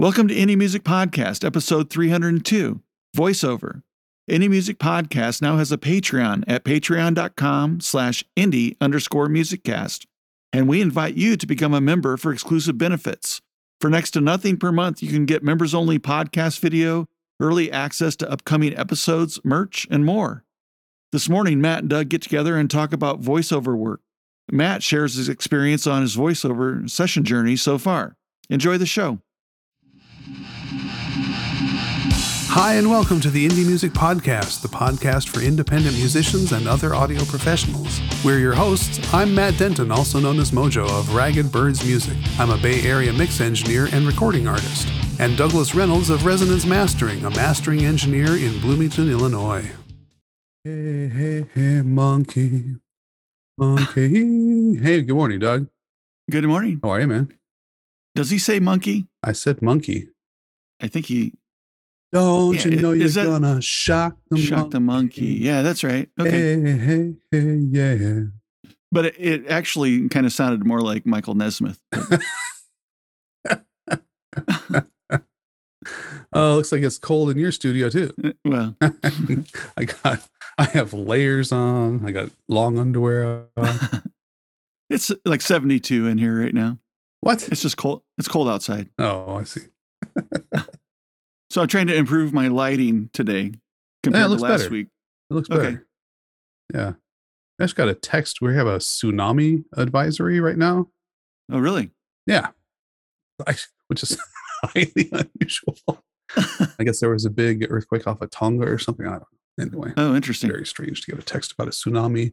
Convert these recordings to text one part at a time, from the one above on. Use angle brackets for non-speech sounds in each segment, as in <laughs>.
Welcome to Indie Music Podcast, episode 302, Voiceover. Indie Music Podcast now has a Patreon at patreon.com slash indie underscore musiccast, and we invite you to become a member for exclusive benefits. For next to nothing per month, you can get members-only podcast video, early access to upcoming episodes, merch, and more. This morning, Matt and Doug get together and talk about voiceover work. Matt shares his experience on his voiceover session journey so far. Enjoy the show. Hi, and welcome to the Indie Music Podcast, the podcast for independent musicians and other audio professionals. We're your hosts. I'm Matt Denton, also known as Mojo of Ragged Birds Music. I'm a Bay Area mix engineer and recording artist. And Douglas Reynolds of Resonance Mastering, a mastering engineer in Bloomington, Illinois. Hey, hey, hey, monkey. Monkey. hey, good morning, Doug. Good morning. How are you, man? Does he say monkey? I said monkey. I think he Don't Yeah, you know you're that- gonna shock the shocked the monkey. Yeah, that's right. Okay. Hey, hey, hey, yeah. But it, it actually kind of sounded more like Michael Nesmith. <laughs> Oh, looks like it's cold in your studio too. Uh, Well, <laughs> I got, I have layers on. I got long underwear. On. <laughs> it's like 72 in here right now. What? It's just cold. It's cold outside. Oh, I see. So I'm trying to improve my lighting today compared to looks last better. week. It looks Okay. better. Yeah. I just got a text. We have a tsunami advisory right now. Oh, really? Yeah. <laughs> I, which is <laughs> highly unusual. I guess there was a big earthquake off of Tonga or something. I don't know. Anyway, Oh, interesting. very strange to get a text about a tsunami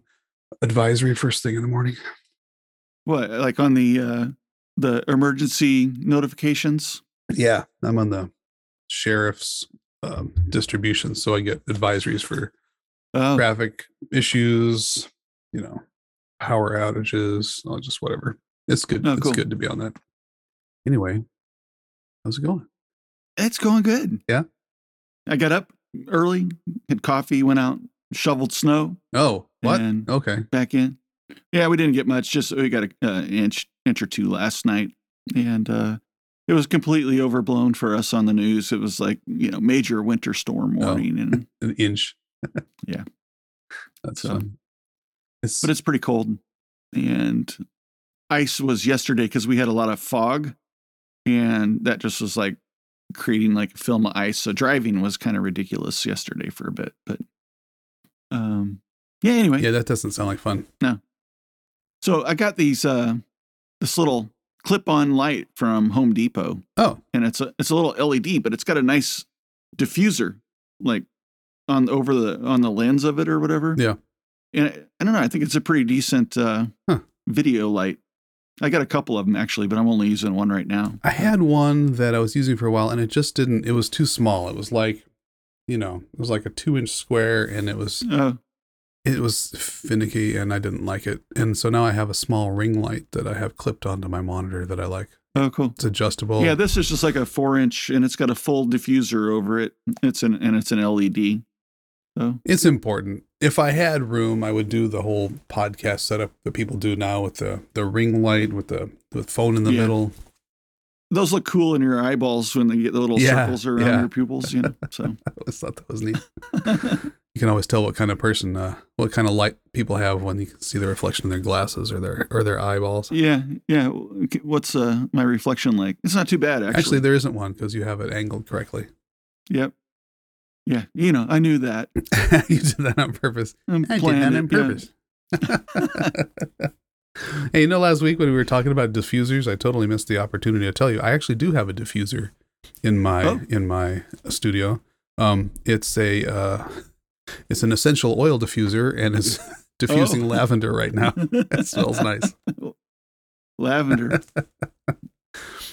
advisory first thing in the morning. What, like on the uh, the emergency notifications? Yeah, I'm on the sheriff's um, distribution, so I get advisories for Oh, traffic issues, you know, power outages, or just whatever. It's good. Oh, it's cool. good to be on that. Anyway, how's it going? it's going good. Yeah? I got up early, had coffee, went out, shoveled snow, Oh, what? And- okay. back in. Yeah, we didn't get much. Just we got an uh, inch inch or two last night, and uh, it was completely overblown for us on the news. It was like you know major winter storm Oh. warning, and <laughs> An inch. <laughs> Yeah. That's So- fun. It's, but it's pretty cold. And ice was yesterday because we had a lot of fog, and that just was like creating like a film of ice. So driving was kind of ridiculous yesterday for a bit, but um, yeah. Anyway, yeah, that doesn't sound like fun. No. So I got these uh this little clip-on light from Home Depot Oh, and it's a it's a little LED but it's got a nice diffuser like on over the on the lens of it or whatever. Yeah. And I, I don't know, I think it's a pretty decent uh Huh. video light. I got a couple of them actually, but I'm only using one right now. I had one that I was using for a while, and it just didn't. It was too small. It was like, you know, it was like a two-inch square, and it was Oh, it was finicky and I didn't like it. And so now I have a small ring light that I have clipped onto my monitor that I like. oh cool. It's adjustable. Yeah, this is just like a four inch and it's got a full diffuser over it. It's an and it's an LED. So it's important. If I had room, I would do the whole podcast setup that people do now with the the ring light with the the phone in the Yeah. middle. those look cool in your eyeballs when they get the little Yeah, circles around yeah. your pupils, you know. So <laughs> I always thought that was neat. <laughs> You can always tell what kind of person, uh, what kind of light people have when you can see the reflection in their glasses or their or their eyeballs. yeah, yeah. What's uh, my reflection like? It's not too bad actually. Actually, there isn't one because you have it angled correctly. yep. Yeah, you know, I knew that. <laughs> you did that on purpose. I'm I did that on yeah. purpose. <laughs> hey, you know, last week when we were talking about diffusers, I totally missed the opportunity to tell you. I actually do have a diffuser in my Oh. in my studio. Um, it's a uh, it's an essential oil diffuser and it's <laughs> <laughs> diffusing Oh. lavender right now. <laughs> It smells nice. Lavender.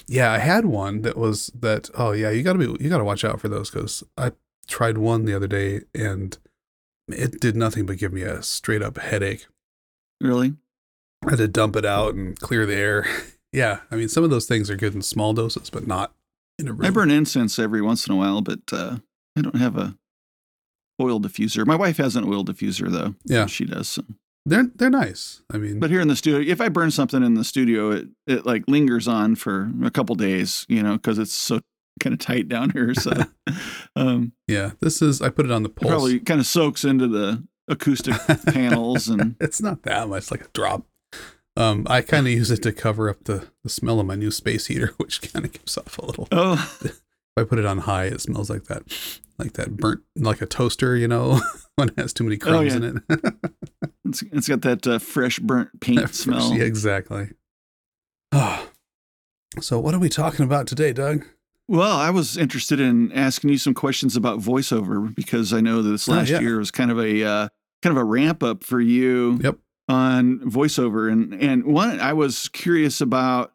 Yeah, I had one that was that. Oh yeah, you gotta be you gotta watch out for those because I tried one the other day and it did nothing but give me a straight up headache. really? I had to dump it out and clear the air. yeah, I mean some of those things are good in small doses, but not in a room. I burn incense every once in a while, but uh, I don't have a oil diffuser. My wife has an oil diffuser though. Yeah. she does. So. They're they're nice. I mean, But here in the studio, if I burn something in the studio, it it like lingers on for a couple days, you know, because it's so kind of tight down here. So, <laughs> um, yeah, this is I put it on the it pulse. probably kind of soaks into the acoustic <laughs> panels and it's not that much, like a drop. Um, I kind of use it to cover up the, the smell of my new space heater, <laughs> which kind of gives off a little. oh, If I put it on high, it smells like that, like that burnt, like a toaster, you know, <laughs> when it has too many crumbs Oh, yeah. in it. <laughs> it's, it's got that uh, fresh burnt paint smell. yeah, exactly. Ah. <sighs> so what are we talking about today, Doug? Well, I was interested in asking you some questions about voiceover because I know that this Oh, last yeah. year was kind of a uh, kind of a ramp up for you Yep. on voiceover, and and one I was curious about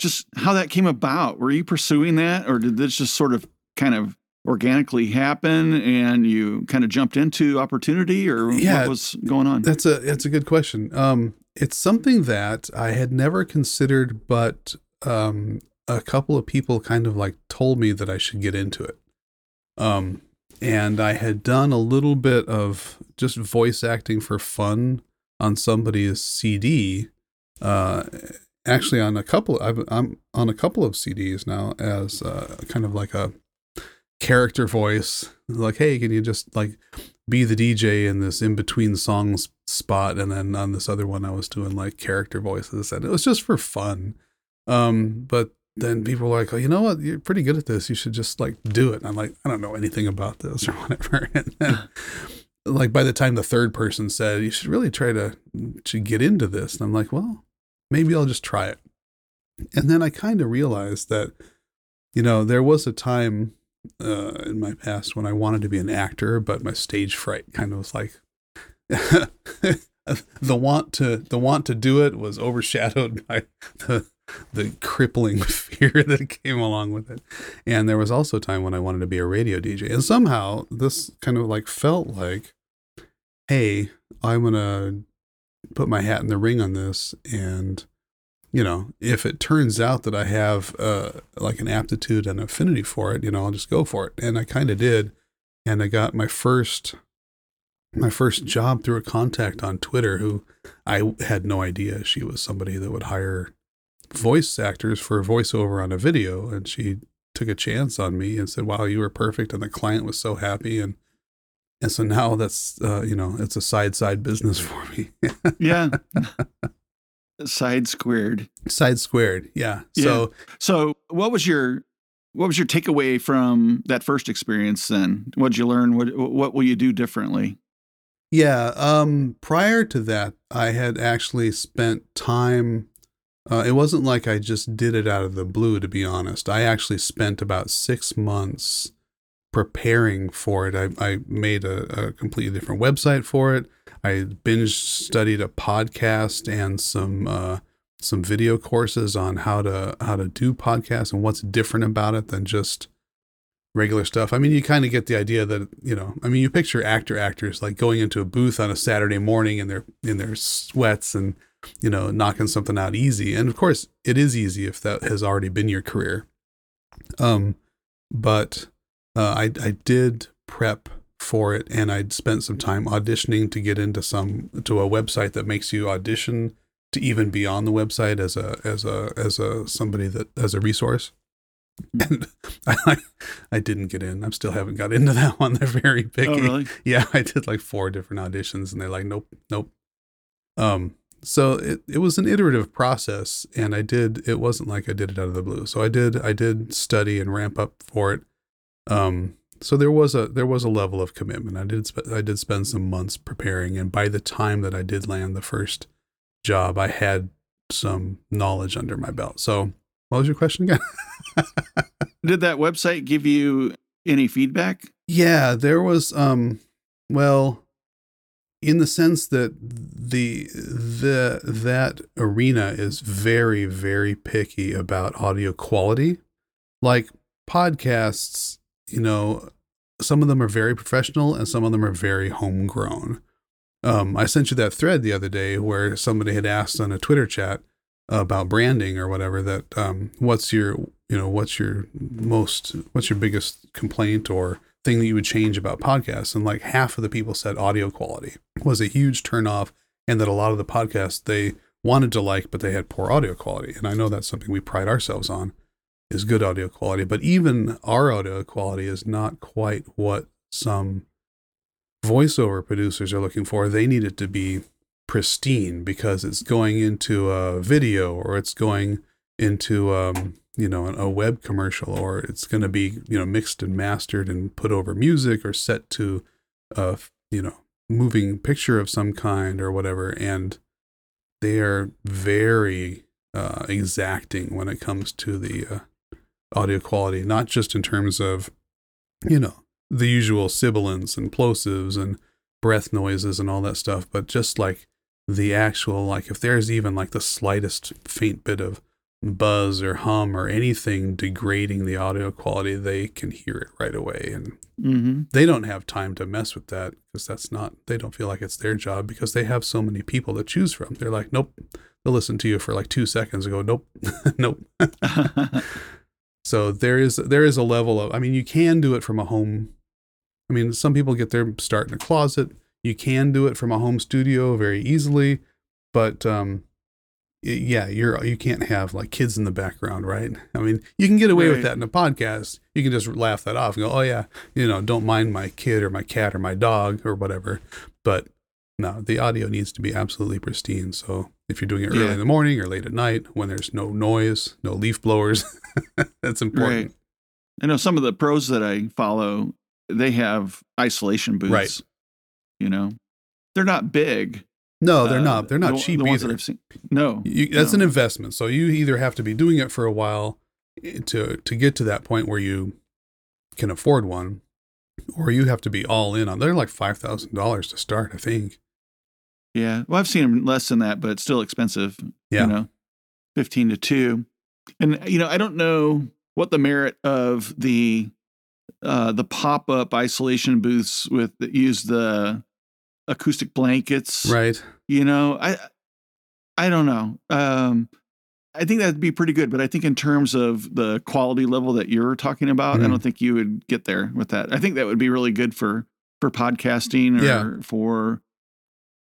just how that came about. Were you pursuing that, or did this just sort of kind of organically happen, and you kind of jumped into opportunity, or Yeah. what was going on? That's a that's a good question. Um, it's something that I had never considered, but um, a couple of people kind of like told me that I should get into it. Um, and I had done a little bit of just voice acting for fun on somebody's CD. Uh, actually, on a couple, I've, I'm on a couple of CDs now as uh, kind of like a character voice. Like, hey, can you just like be the DJ in this in between songs spot, and then on this other one, I was doing like character voices, and it was just for fun. Um, but then people were like, "Oh, you know what? You're pretty good at this. You should just like do it." And I'm like, "I don't know anything about this <laughs> or whatever." <laughs> And then, like by the time the third person said, "You should really try to to get into this," and I'm like, "Well, maybe I'll just try it." And then I kind of realized that, you know, there was a time uh, in my past when I wanted to be an actor, but my stage fright kind of was like <laughs> the want to the want to do it was overshadowed by the the crippling <laughs> fear that came along with it. And there was also a time when I wanted to be a radio DJ, and somehow this kind of like felt like, hey, I'm gonna put my hat in the ring on this and you know, if it turns out that I have uh, like an aptitude and affinity for it, you know, I'll just go for it. And I kind of did, and I got my first my first job through a contact on Twitter who I had no idea she was somebody that would hire voice actors for a voiceover on a video, and she took a chance on me and said, "Wow, you were perfect," and the client was so happy and. And so now that's uh, you know it's a side side business <laughs> for me. yeah, <laughs> side squared. side squared, yeah. Yeah. So So, what was your what was your takeaway from that first experience? Then, what did you learn? What what will you do differently? Yeah. Um, prior to that, I had actually spent time. Uh, it wasn't like I just did it out of the blue, to be honest. I actually spent about six months preparing for it. I, I made a, a completely different website for it. I binge studied a podcast and some uh, some video courses on how to how to do podcasts and what's different about it than just regular stuff. I mean, you kind of get the idea that you know. I mean, you picture actor actors like going into a booth on a Saturday morning in their in their sweats and you know knocking something out easy. And of course, it is easy if that has already been your career. Um, but uh, I I did prep for it, and I'd spent some time auditioning to get into some to a website that makes you audition to even be on the website as a as a as a somebody that as a resource and <laughs> I, I didn't get in. I still haven't got into that <laughs> one. They're very picky. Oh, really? Yeah, I did like four different auditions, and they're like, nope, nope. Um, so it it was an iterative process, and I did. It wasn't like I did it out of the blue. So I did I did study and ramp up for it. Um, so there was a there was a level of commitment. I did sp- I did spend some months preparing, and by the time that I did land the first job, I had some knowledge under my belt. So what was your question again? <laughs> Did that website give you any feedback? Yeah, there was um well in the sense that the the that arena is very very picky about audio quality. Like podcasts, you know, some of them are very professional and some of them are very homegrown. Um, I sent you that thread the other day where somebody had asked on a Twitter chat about branding or whatever that um, what's your you know what's your most what's your biggest complaint or thing that you would change about podcasts? And like half of the people said audio quality was a huge turnoff and that a lot of the podcasts they wanted to like but they had poor audio quality. And i know that's something we pride ourselves on is good audio quality. But even our audio quality is not quite what some voiceover producers are looking for. They need it to be pristine because it's going into a video or it's going into um, you know a web commercial or it's going to be you know mixed and mastered and put over music or set to a you know moving picture of some kind or whatever and they are very uh, exacting when it comes to the uh, audio quality not just in terms of you know the usual sibilants and plosives and breath noises and all that stuff but just like the actual like if there's even like the slightest faint bit of buzz or hum or anything degrading the audio quality, they can hear it right away. And Mm-hmm. they don't have time to mess with that because that's not, they don't feel like it's their job because they have so many people to choose from. They're like, nope. They'll listen to you for like two seconds and go, nope, <laughs> nope. <laughs> <laughs> So there is there is a level of I mean you can do it from a home. I mean some people get their start in a closet. You can do it from a home studio very easily, but um yeah, you're you can't have like kids in the background, right? I mean, you can get away with that in a podcast. You can just laugh that off and go, "Oh yeah, you know, don't mind my kid or my cat or my dog or whatever." But no, the audio needs to be absolutely pristine. So if you're doing it early Yeah. in the morning or late at night when there's no noise, no leaf blowers, <laughs> <laughs> that's important. Right. I know some of the pros that I follow, they have isolation booths. Right. You know, they're not big. No, they're uh, not. They're not the, cheap the ones that either. I've seen. No, You, that's no. an investment. So you either have to be doing it for a while eh, to to get to that point where you can afford one, or you have to be all in on. They're like five thousand dollars to start, I think. Yeah. Well, I've seen them less than that, but it's still expensive. Yeah. You know, 15 to 2. And, you know, I don't know what the merit of the uh the pop-up isolation booths with that use the acoustic blankets Right. you know i i don't know um i think that'd be pretty good but i think in terms of the quality level that you're talking about i Mhm. don't think you would get there with that i think that would be really good for for podcasting or Yeah. for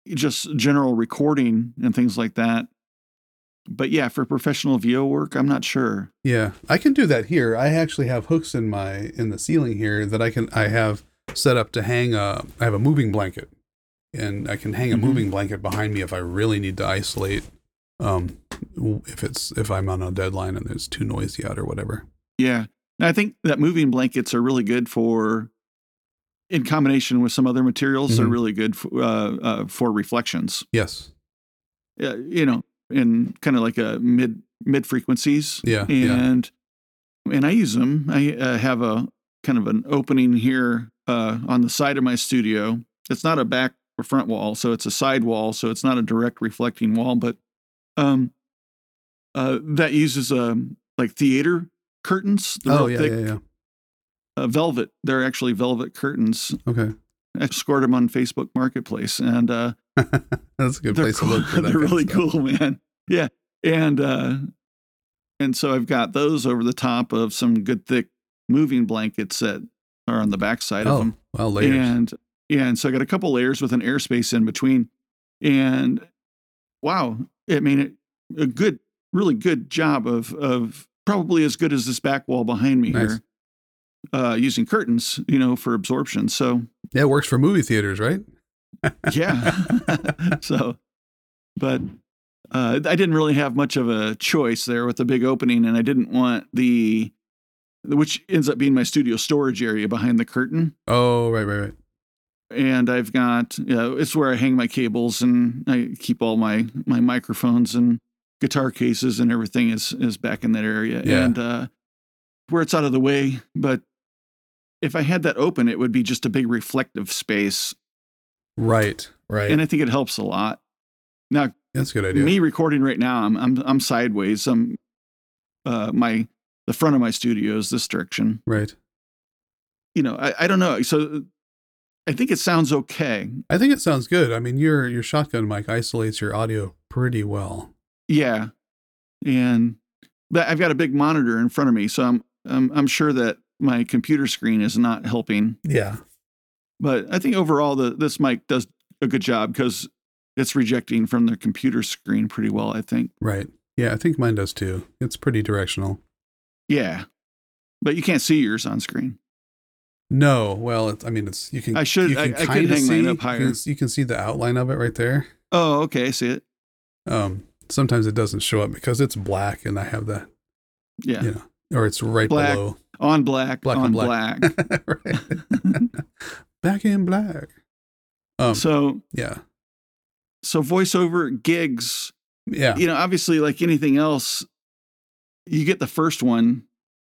just general recording and things like that but yeah for professional vo work i'm not sure Yeah, I can do that here. I actually have hooks in my in the ceiling here that I can I have set up to hang a I have a moving blanket. And I can hang a Mhm. moving blanket behind me if I really need to isolate um if it's if I'm on a deadline and it's too noisy out or whatever. Yeah. And I think that moving blankets are really good for, in combination with some other materials, they're Mhm. really good for, uh, uh, for reflections. Yes. Uh, you know, in kind of like a mid mid frequencies. Yeah, yeah. And and I use them. I uh, have a kind of an opening here uh, on the side of my studio. It's not a back or front wall, so it's a side wall, so it's not a direct reflecting wall, but um, uh, that uses um like theater curtains. Oh yeah, thick yeah, yeah. uh, velvet. They're actually velvet curtains. Okay. I scored them on Facebook Marketplace, and uh, <laughs> That's a good place cool. to look for <laughs> that. they're really cool, man. Yeah, and uh, and so I've got those over the top of some good thick moving blankets that are on the backside of Oh, them, well, layers. and yeah, and so I got a couple layers with an airspace in between, and wow, I mean, it, a good, really good job of of probably as good as this back wall behind me Nice. here. Uh, using curtains, you know, for absorption. So yeah, it works for movie theaters, right? <laughs> yeah. <laughs> so, but uh, I didn't really have much of a choice there with the big opening, and I didn't want the, which ends up being my studio storage area behind the curtain. Oh, right, right, right. And I've got, you know, it's where I hang my cables and I keep all my my microphones and guitar cases and everything is is back in that area. Yeah. And uh, where it's out of the way, but if I had that open, it would be just a big reflective space, Right, right. and I think it helps a lot. Now, That's a good idea. me recording right now i'm i'm, I'm sideways i'm uh my the front of my studio is this direction right. you know i, I don't know so i think it sounds okay I think it sounds good. I mean, your your shotgun mic isolates your audio pretty well. yeah and but i've got a big monitor in front of me so i'm i'm, I'm sure that my computer screen is not helping Yeah. but i think overall the this mic does a good job because it's rejecting from the computer screen pretty well i think Right. Yeah, I think mine does too. It's pretty directional. Yeah, but you can't see yours on screen. No, well, it's, I mean, it's you can. I should- You I- can I could kinda hang mine see, up higher. You can, you can see the outline of it right there. Oh, okay, I see it. Um, sometimes it doesn't show up because it's black, and I have that, Yeah, you know, or it's right Black, below. On black, Black on black. black. <laughs> Back in black. Um, so, yeah, so voiceover gigs. yeah, You know, obviously, like anything else, you get the first one,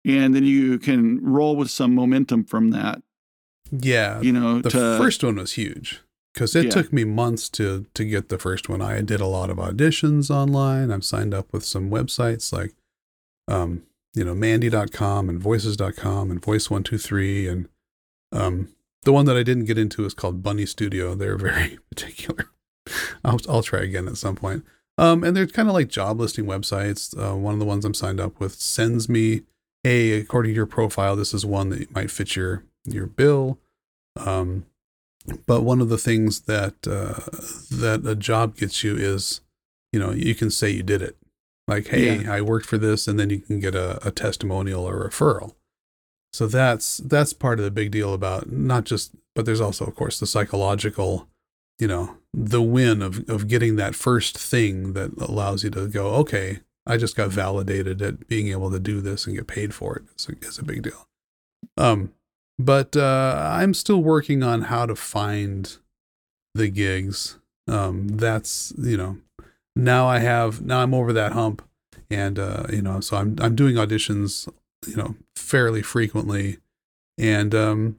and then you can roll with some momentum from that. yeah. You know, the to first one was huge because it Yeah. took me months to to get the first one. I did a lot of auditions online. I've signed up with some websites like, um, you know, Mandy.com and Voices.com and Voice123 and um, the one that I didn't get into is called Bunny Studio. They're very <laughs> particular. I'll I'll try again at some point. Um, and they're kind of like job listing websites. Uh, one of the ones I'm signed up with sends me, hey, according to your profile, this is one that might fit your your bill. Um, but one of the things that uh, that a job gets you is, you know, you can say you did it. Like, hey, I worked for this, and then you can get a, a testimonial or referral. So that's that's part of the big deal about not just, but there's also, of course, the psychological, you know, the win of of getting that first thing that allows you to go, okay, I just got validated at being able to do this and get paid for it. It's a, it's a big deal. Um, but uh, I'm still working on how to find the gigs. Um, that's you know, now I have now I'm over that hump, and uh, you know, so I'm I'm doing auditions, you know, fairly frequently, and um,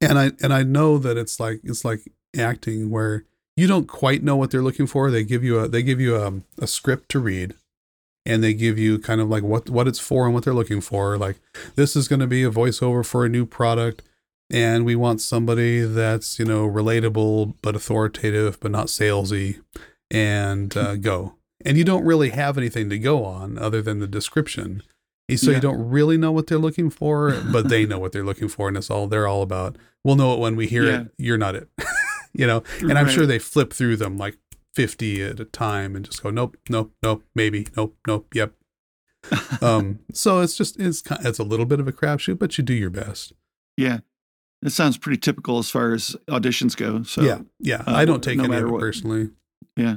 and I and I know that it's like it's like acting where you don't quite know what they're looking for. They give you a they give you a, a script to read, and they give you kind of like what what it's for and what they're looking for. Like this is going to be a voiceover for a new product, and we want somebody that's you know relatable but authoritative but not salesy, and uh, go. And you don't really have anything to go on other than the description. So Yeah. you don't really know what they're looking for, <laughs> but they know what they're looking for, and it's all they're all about. We'll know it when we hear Yeah. it. You're not it, <laughs> you know. And I'm Right. sure they flip through them like 50 at a time and just go, nope, nope, nope, maybe, nope, nope, yep. <laughs> um, so it's just it's it's a little bit of a crapshoot, but you do your best. yeah, it sounds pretty typical as far as auditions go. So yeah, yeah. uh, I don't take no any of it what. personally. Yeah.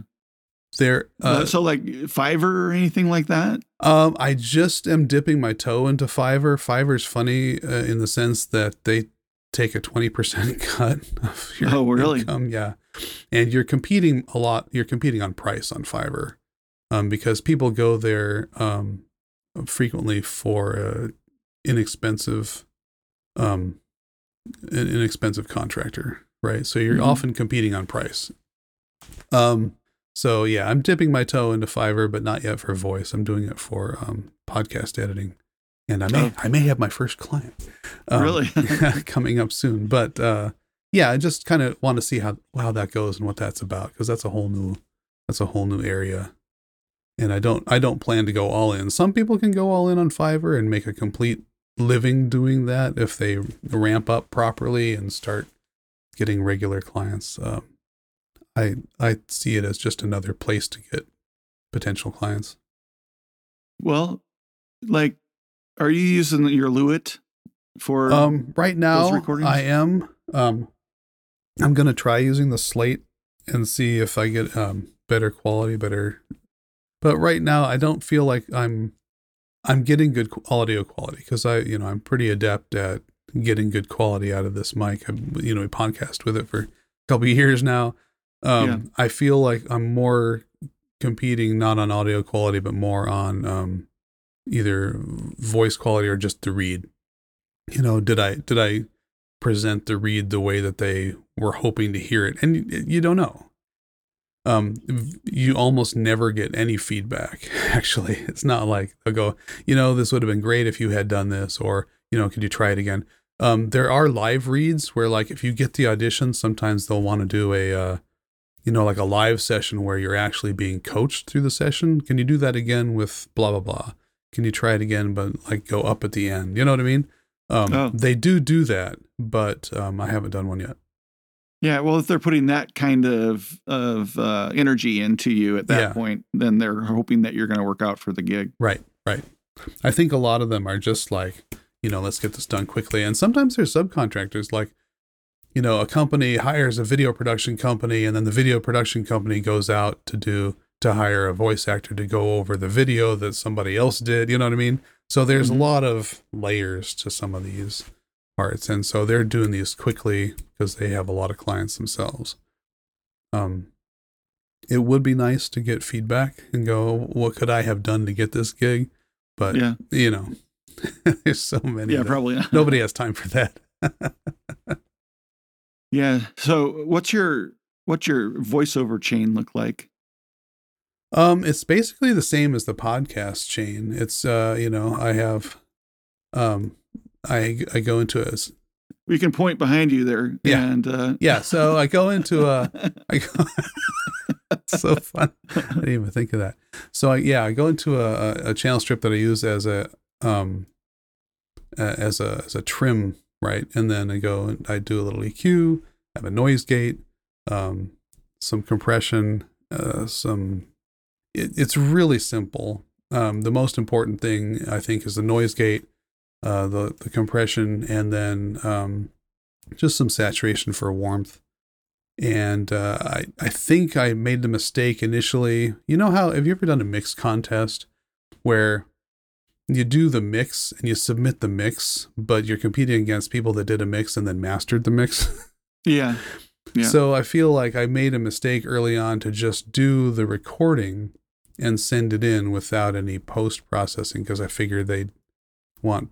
There. Uh, so like Fiverr or anything like that. Um, I just am dipping my toe into Fiverr. Fiverr's funny uh, in the sense that they take a twenty percent <laughs> cut of your Oh, really? income. Yeah, and you're competing a lot. You're competing on price on Fiverr, um, because people go there um frequently for uh, inexpensive, um, an inexpensive contractor, right? So you're Mhm. often competing on price. Um, so yeah, I'm dipping my toe into Fiverr, but not yet for voice. I'm doing it for um, podcast editing, and I may Oh. I may have my first client. um, Really? <laughs> coming up soon. But uh, yeah, I just kind of want to see how how that goes and what that's about because that's a whole new that's a whole new area. And I don't I don't plan to go all in. Some people can go all in on Fiverr and make a complete living doing that if they ramp up properly and start getting regular clients. Um, I I see it as just another place to get potential clients. Well, like, are you using your Lewitt for? Um, right now? I am. Um, I'm gonna try using the slate and see if I get um better quality, better. But right now, I don't feel like I'm. I'm getting good audio quality because I, you know, I'm pretty adept at getting good quality out of this mic. I've, you know, we podcast with it for a couple of years now. Um, Yeah. I feel like I'm more competing not on audio quality, but more on um, either voice quality or just the read. You know did i did i present the read the way that they were hoping to hear it? And you, you don't know. Um you almost never get any feedback <laughs> actually. It's not like they'll go you know this would have been great if you had done this or you know could you try it again? Um there are live reads where like if you get the audition sometimes they'll want to do a uh you know like a live session where you're actually being coached through the session can you do that again with blah blah blah can you try it again but like go up at the end you know what i mean um, Oh. They do do that, but um, I haven't done one yet. yeah. Well, if they're putting that kind of of uh, energy into you at that Yeah. point, then they're hoping that you're going to work out for the gig. Right, right. I think a lot of them are just like, you know, let's get this done quickly. And sometimes there's subcontractors like, you know, a company hires a video production company and then the video production company goes out to do to hire a voice actor to go over the video that somebody else did, you know what I mean? So there's Mhm. a lot of layers to some of these parts and so they're doing these quickly because they have a lot of clients themselves. Um it would be nice to get feedback and go, what could I have done to get this gig? But Yeah. you know, <laughs> there's so many. Yeah, probably not. <laughs> Nobody has time for that. <laughs> Yeah. So what's your what's your voiceover chain look like? Um, it's basically the same as the podcast chain. It's uh, you know, I have, um, I I go into a We can point behind you there. Yeah. And uh yeah. So I go into a <laughs> I go. <laughs> So fun. I didn't even think of that. So I, yeah, I go into a, a, a channel strip that I use as a um uh, as a as a trim, right? And then I go and I do a little EQ, have a noise gate, um, some compression, uh, some. It, it's really simple. Um, the most important thing I think is the noise gate, uh, the the compression, and then um, just some saturation for warmth and uh, I I think I made the mistake initially. You know how have you ever done a mix contest where you do the mix and you submit the mix, but you're competing against people that did a mix and then mastered the mix? <laughs> yeah. Yeah. So I feel like I made a mistake early on to just do the recording and send it in without any post processing because I figured they'd want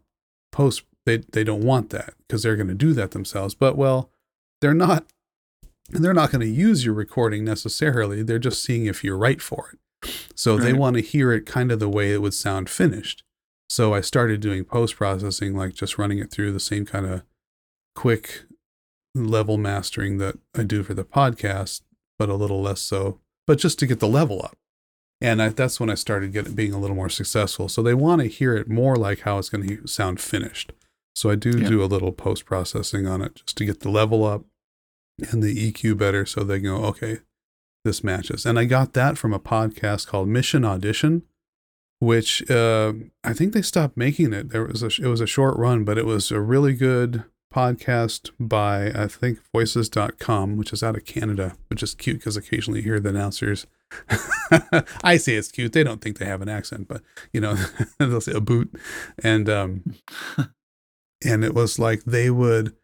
post they they don't want that because they're going to do that themselves. But well, they're not they're not going to use your recording necessarily. They're just seeing if you're right for it. So they want to hear it kind of the way it would sound finished. So I started doing post processing, like just running it through the same kind of quick level mastering that I do for the podcast, but a little less so, but just to get the level up. And I, that's when I started getting being a little more successful. So they want to hear it more like how it's going to sound finished. So I do Yeah. do a little post processing on it just to get the level up and the EQ better, so they go, okay, this matches. And I got that from a podcast called Mission Audition, which uh, I think they stopped making it. There was a, it was a short run, but it was a really good podcast by I think voices.com, which is out of Canada, which is cute because occasionally you hear the announcers. <laughs> I say it's cute. They don't think they have an accent, but you know, <laughs> they'll say a boot. And um <laughs> and it was like they would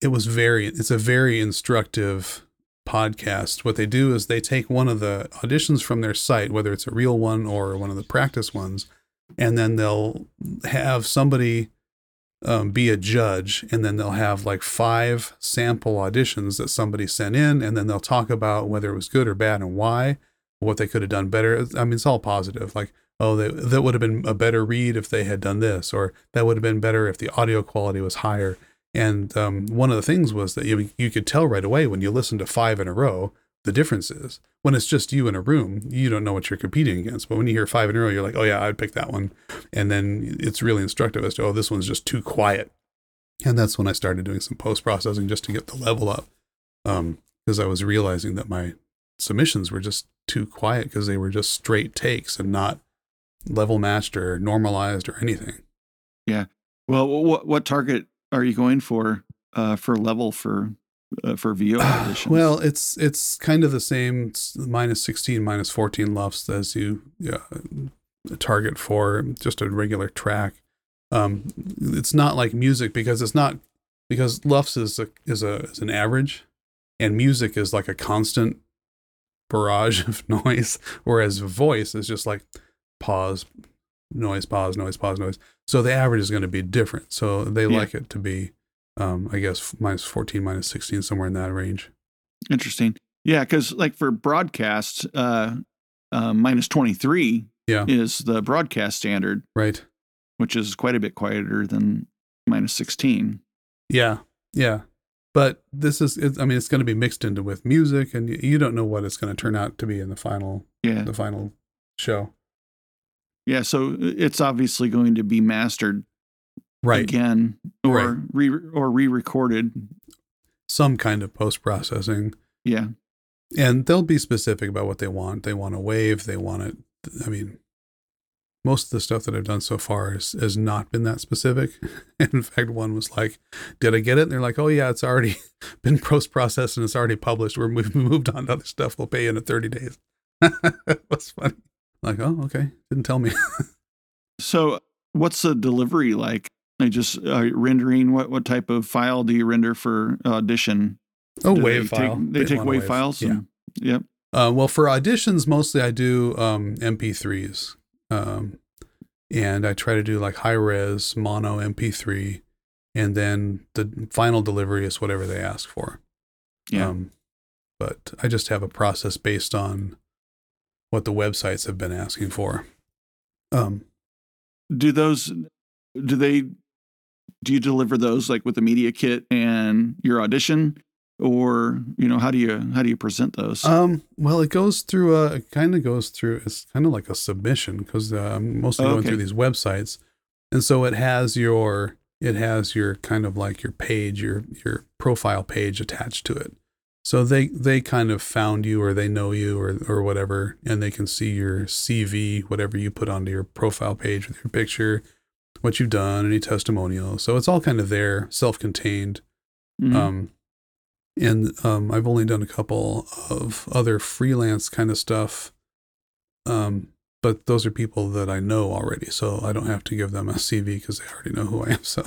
it was very it's a very instructive podcast. What they do is they take one of the auditions from their site, whether it's a real one or one of the practice ones, and then they'll have somebody um, be a judge, and then they'll have like five sample auditions that somebody sent in, and then they'll talk about whether it was good or bad and why, what they could have done better. I mean, it's all positive. Like, oh, they, that would have been a better read if they had done this, or that would have been better if the audio quality was higher. And um, one of the things was that you you could tell right away when you listen to five in a row the differences. When it's just you in a room, you don't know what you're competing against. But when you hear five in a row, you're like, oh yeah, I'd pick that one. And then it's really instructive as to oh, this one's just too quiet. And that's when I started doing some post processing just to get the level up, because I was realizing that my submissions were just too quiet because they were just straight takes and not level matched or normalized or anything. Yeah. Well, what what target are you going for uh for level for uh, for VO auditions? <sighs> Well, it's it's kind of the same minus 16, minus 14 lufs as you uh, target for just a regular track. Um, it's not like music because it's not because lufs is a, is a is an average, and music is like a constant barrage <laughs> of noise, whereas voice is just like pause, noise, pause, noise, pause, noise. So the average is going to be different. So they Yeah. like it to be, um, I guess, minus 14, minus 16, somewhere in that range. Interesting. Yeah, because like for broadcast, uh, uh, minus 23 Yeah. is the broadcast standard, Right. which is quite a bit quieter than minus 16. Yeah. Yeah. But this is, it, I mean, it's going to be mixed into with music, and you, you don't know what it's going to turn out to be in the final, Yeah. the final show. Yeah. So it's obviously going to be mastered Right. again or Right. re or re-recorded. Some kind of post processing. Yeah. And they'll be specific about what they want. They want a wave. They want it. I mean, most of the stuff that I've done so far has, has not been that specific. <laughs> In fact, one was like, "Did I get it?" And they're like, "Oh yeah, it's already <laughs> been post processed and it's already published. We're we <laughs> moved on to other stuff. We'll pay you in 30 days." That's funny. Like, oh okay, didn't tell me. <laughs> So, what's the delivery like? They just uh, rendering. What what type of file do you render for Audition? oh, Do wave they file. Take, they take a wave, files. Yeah. Yep. Uh, well, for auditions, mostly I do um, MP3s, um, and I try to do like high res mono MP3, and then the final delivery is whatever they ask for. Yeah. Um, but I just have a process based on what the websites have been asking for. Um, do those? Do they? Do you deliver those like with the media kit and your audition, or you know how do you how do you present those? um, well, it goes through a, it kind of goes through, it's kind of like a submission because uh, I'm mostly Oh, going okay. through these websites. And so it has your, it has your kind of like your page, your, your profile page attached to it. So they, they kind of found you or they know you or, or whatever, and they can see your CV, whatever you put onto your profile page with your picture, what you've done, any testimonials. So it's all kind of there, self-contained. Mhm. Um, and um, I've only done a couple of other freelance kind of stuff. Um, but those are people that I know already, so I don't have to give them a CV because they already know who I am. So,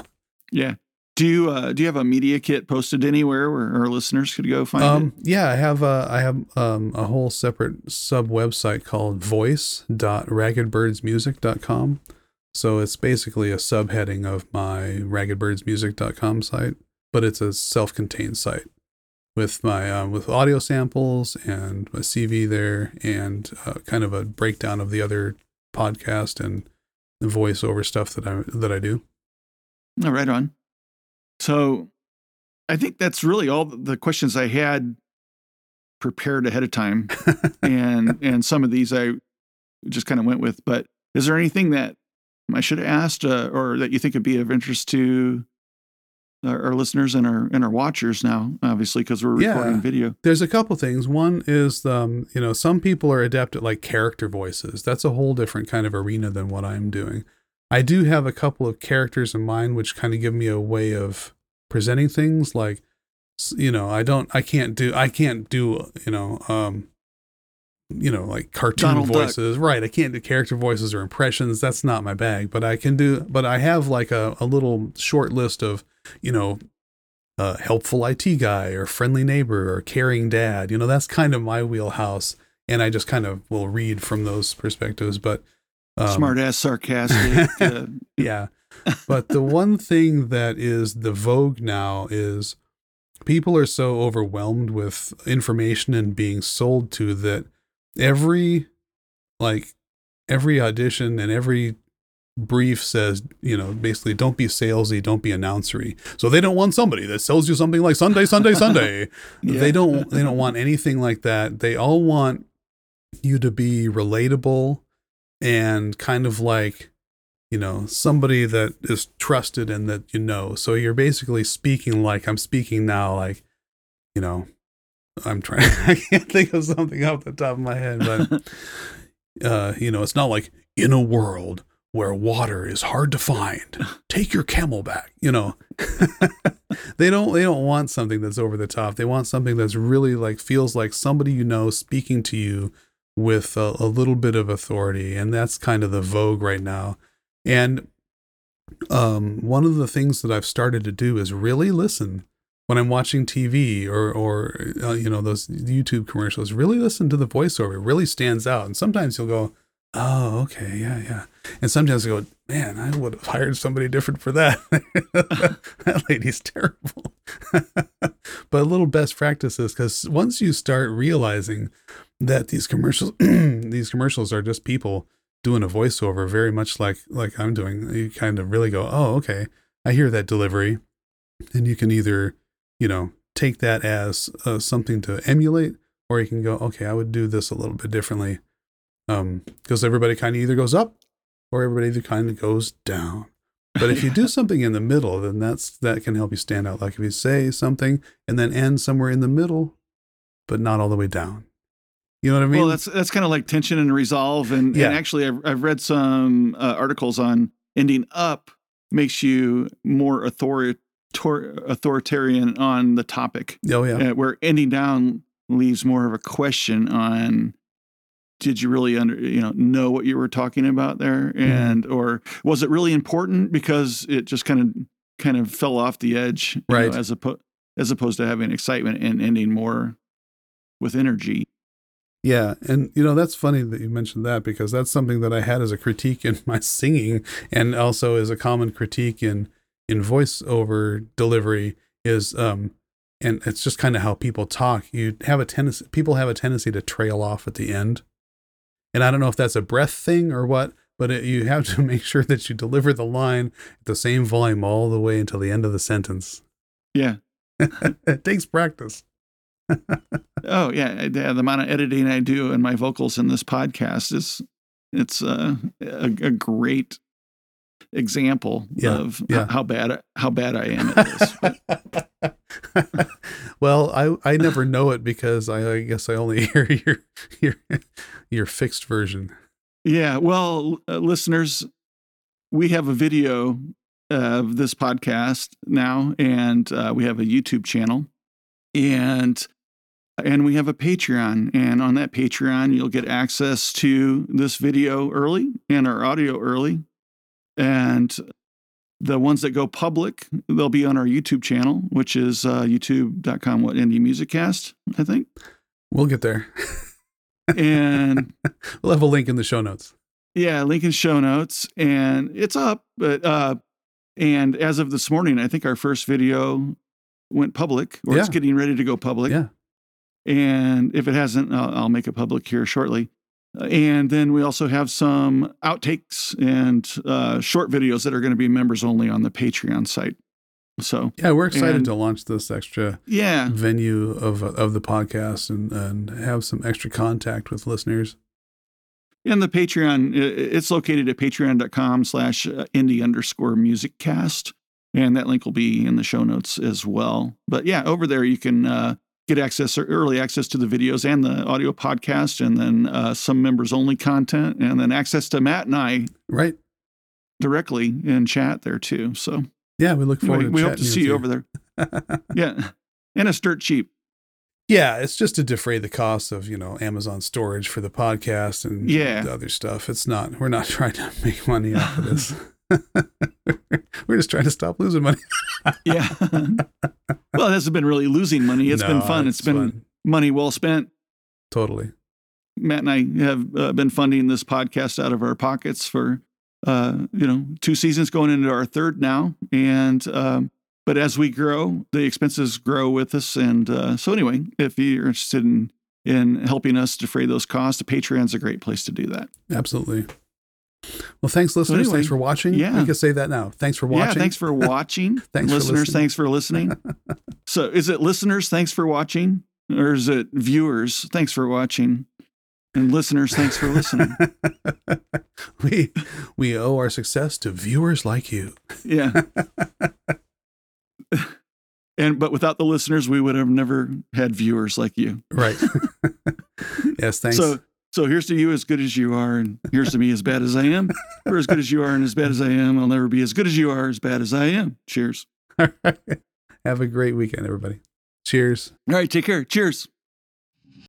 yeah. Do you uh, do you have a media kit posted anywhere where our listeners could go find um, yeah, I have uh, I have um, a whole separate sub website called voice.raggedbirdsmusic.com. So it's basically a subheading of my raggedbirdsmusic.com site, but it's a self-contained site with my um, with audio samples and a CV there, and uh, kind of a breakdown of the other podcast and the voiceover stuff that I that I do. it? Right on. So, I think that's really all the questions I had prepared ahead of time, and <laughs> and some of these I just kind of went with. But is there anything that I should have asked, uh, or that you think would be of interest to our, our listeners and our and our watchers now? Obviously, because we're Yeah. recording video. There's a couple things. One is, um, you know, some people are adept at like character voices. That's a whole different kind of arena than what I'm doing. I do have a couple of characters in mind, which kind of give me a way of presenting things. Like, you know, I don't, I can't do, I can't do, you know, um, you know, like cartoon Donald Duck. voices, right? I can't do character voices or impressions. That's not my bag. But I can do, but I have like a, a little short list of, you know, uh, helpful IT guy or friendly neighbor or caring dad. You know, that's kind of my wheelhouse. And I just kind of will read from those perspectives. But um, Smart ass, sarcastic. <laughs> uh, yeah. But the one thing that is the vogue now is people are so overwhelmed with information and being sold to that every like every audition and every brief says, you know, basically don't be salesy, don't be announcery. So they don't want somebody that sells you something like Sunday, Sunday, <laughs> Sunday. Yeah. They don't they don't want anything like that. They all want you to be relatable and kind of like you know somebody that is trusted and that you know. So you're basically speaking like i'm speaking now like you know i'm trying <laughs> i can't think of something off the top of my head but <laughs> uh you know it's not like in a world where water is hard to find take your camel back you know. <laughs> They don't they don't want something that's over the top. They want something that's really like feels like somebody you know speaking to you with a, a little bit of authority and that's kind of the vogue right now and um, one of the things that I've started to do is really listen when I'm watching TV or, or uh, you know, those YouTube commercials. Really listen to the voiceover. It really stands out. And sometimes you'll go, "Oh, okay, yeah, yeah," and sometimes you go, "Man, I would have hired somebody different for that. <laughs> that lady's terrible." <laughs> but a little best practices because once you start realizing that these commercials, <clears throat> these commercials are just people doing a voiceover very much like like I'm doing. You kind of really go oh okay. I hear that delivery. And you can either you know take that as uh, something to emulate or you can go okay I would do this a little bit differently. Um because everybody kind of either goes up or everybody either kind of goes down. But if you do <laughs> something in the middle then that's that can help you stand out. Like if you say something and then end somewhere in the middle but not all the way down You know what I mean? Well, that's that's kind of like tension and resolve, and, Yeah. and actually, I've, I've read some uh, articles on ending up makes you more tor- authoritarian on the topic, oh yeah. uh, where ending down leaves more of a question on did you really under you know know what you were talking about there Mm-hmm. and or was it really important because it just kind of kind of fell off the edge you know, Right. as opposed as opposed to having excitement and ending more with energy Yeah, and you know that's funny that you mentioned that because that's something that I had as a critique in my <laughs> singing, and also as a common critique in in voiceover delivery is, um, and it's just kind of how people talk. You have a tendency, people have a tendency to trail off at the end, and I don't know if that's a breath thing or what, but it, you have <laughs> to make sure that you deliver the line at the same volume all the way until the end of the sentence. yeah <laughs> it takes practice. Oh yeah, the amount of editing I do and my vocals in this podcast is it's uh, a, a great example Yeah, of yeah. how bad how bad I am at this. <laughs> well, I I never know it because I, I guess I only <laughs> hear your your your fixed version. yeah, well, uh, listeners, we have a video of this podcast now, and uh, we have a YouTube channel, and and we have a Patreon, and on that Patreon, you'll get access to this video early and our audio early, and the ones that go public, they'll be on our YouTube channel, which is uh, youtube.com, what, Indie Music Cast, I think. We'll get there. And <laughs> We'll have a link in the show notes. yeah, link in show notes. And it's up. But, uh, and as of this morning, I think our first video went public or it's getting ready to go public. Yeah. And if it hasn't, I'll, I'll make it public here shortly. And then we also have some outtakes and uh, short videos that are going to be members only on the Patreon site. So, Yeah, we're excited And- to launch this extra yeah, venue of of the podcast and and have some extra contact with listeners. And the Patreon, it's located at patreon.com slash uh, indie underscore music cast. And that link will be in the show notes as well. But yeah, over there you can uh, get access or early access to the videos and the audio podcast, and then uh, some members only content, and then access to Matt and I Right? directly in chat there too. So Yeah, we look forward to we hope to see you over there. Yeah. And it's dirt cheap. Yeah, it's just to defray the cost of, you know, Amazon storage for the podcast and Yeah. the other stuff. It's not we're not <laughs> trying to make money off of this. <laughs> <laughs> we're just trying to stop losing money. <laughs> Yeah. well, it hasn't been really losing money. It's been No, fun. it's been fun. money well spent. totally. Matt and I have uh, been funding this podcast out of our pockets for, uh, you know, two seasons going into our third now. And, um, but as we grow, the expenses grow with us. And uh, so, anyway, if you're interested in, in helping us defray those costs, Patreon's a great place to do that. Absolutely. Well, thanks, listeners. anyway, thanks for watching. yeah. We can say that now. Thanks for watching. Yeah, thanks for <laughs> watching. Thanks listeners, listening. thanks for listening. <laughs> so, is it listeners, thanks for watching? Or is it viewers, thanks for watching? And listeners, thanks for listening. <laughs> we we owe our success to viewers like you. Yeah. and but without the listeners, we would have never had viewers like you. Right. yes, thanks. So so here's to you as good as you are, and here's to me as bad as I am. Or as good as you are and as bad as I am, I'll never be as good as you are, as bad as I am. Cheers. <laughs> Have a great weekend, everybody. Cheers. All right, take care. Cheers.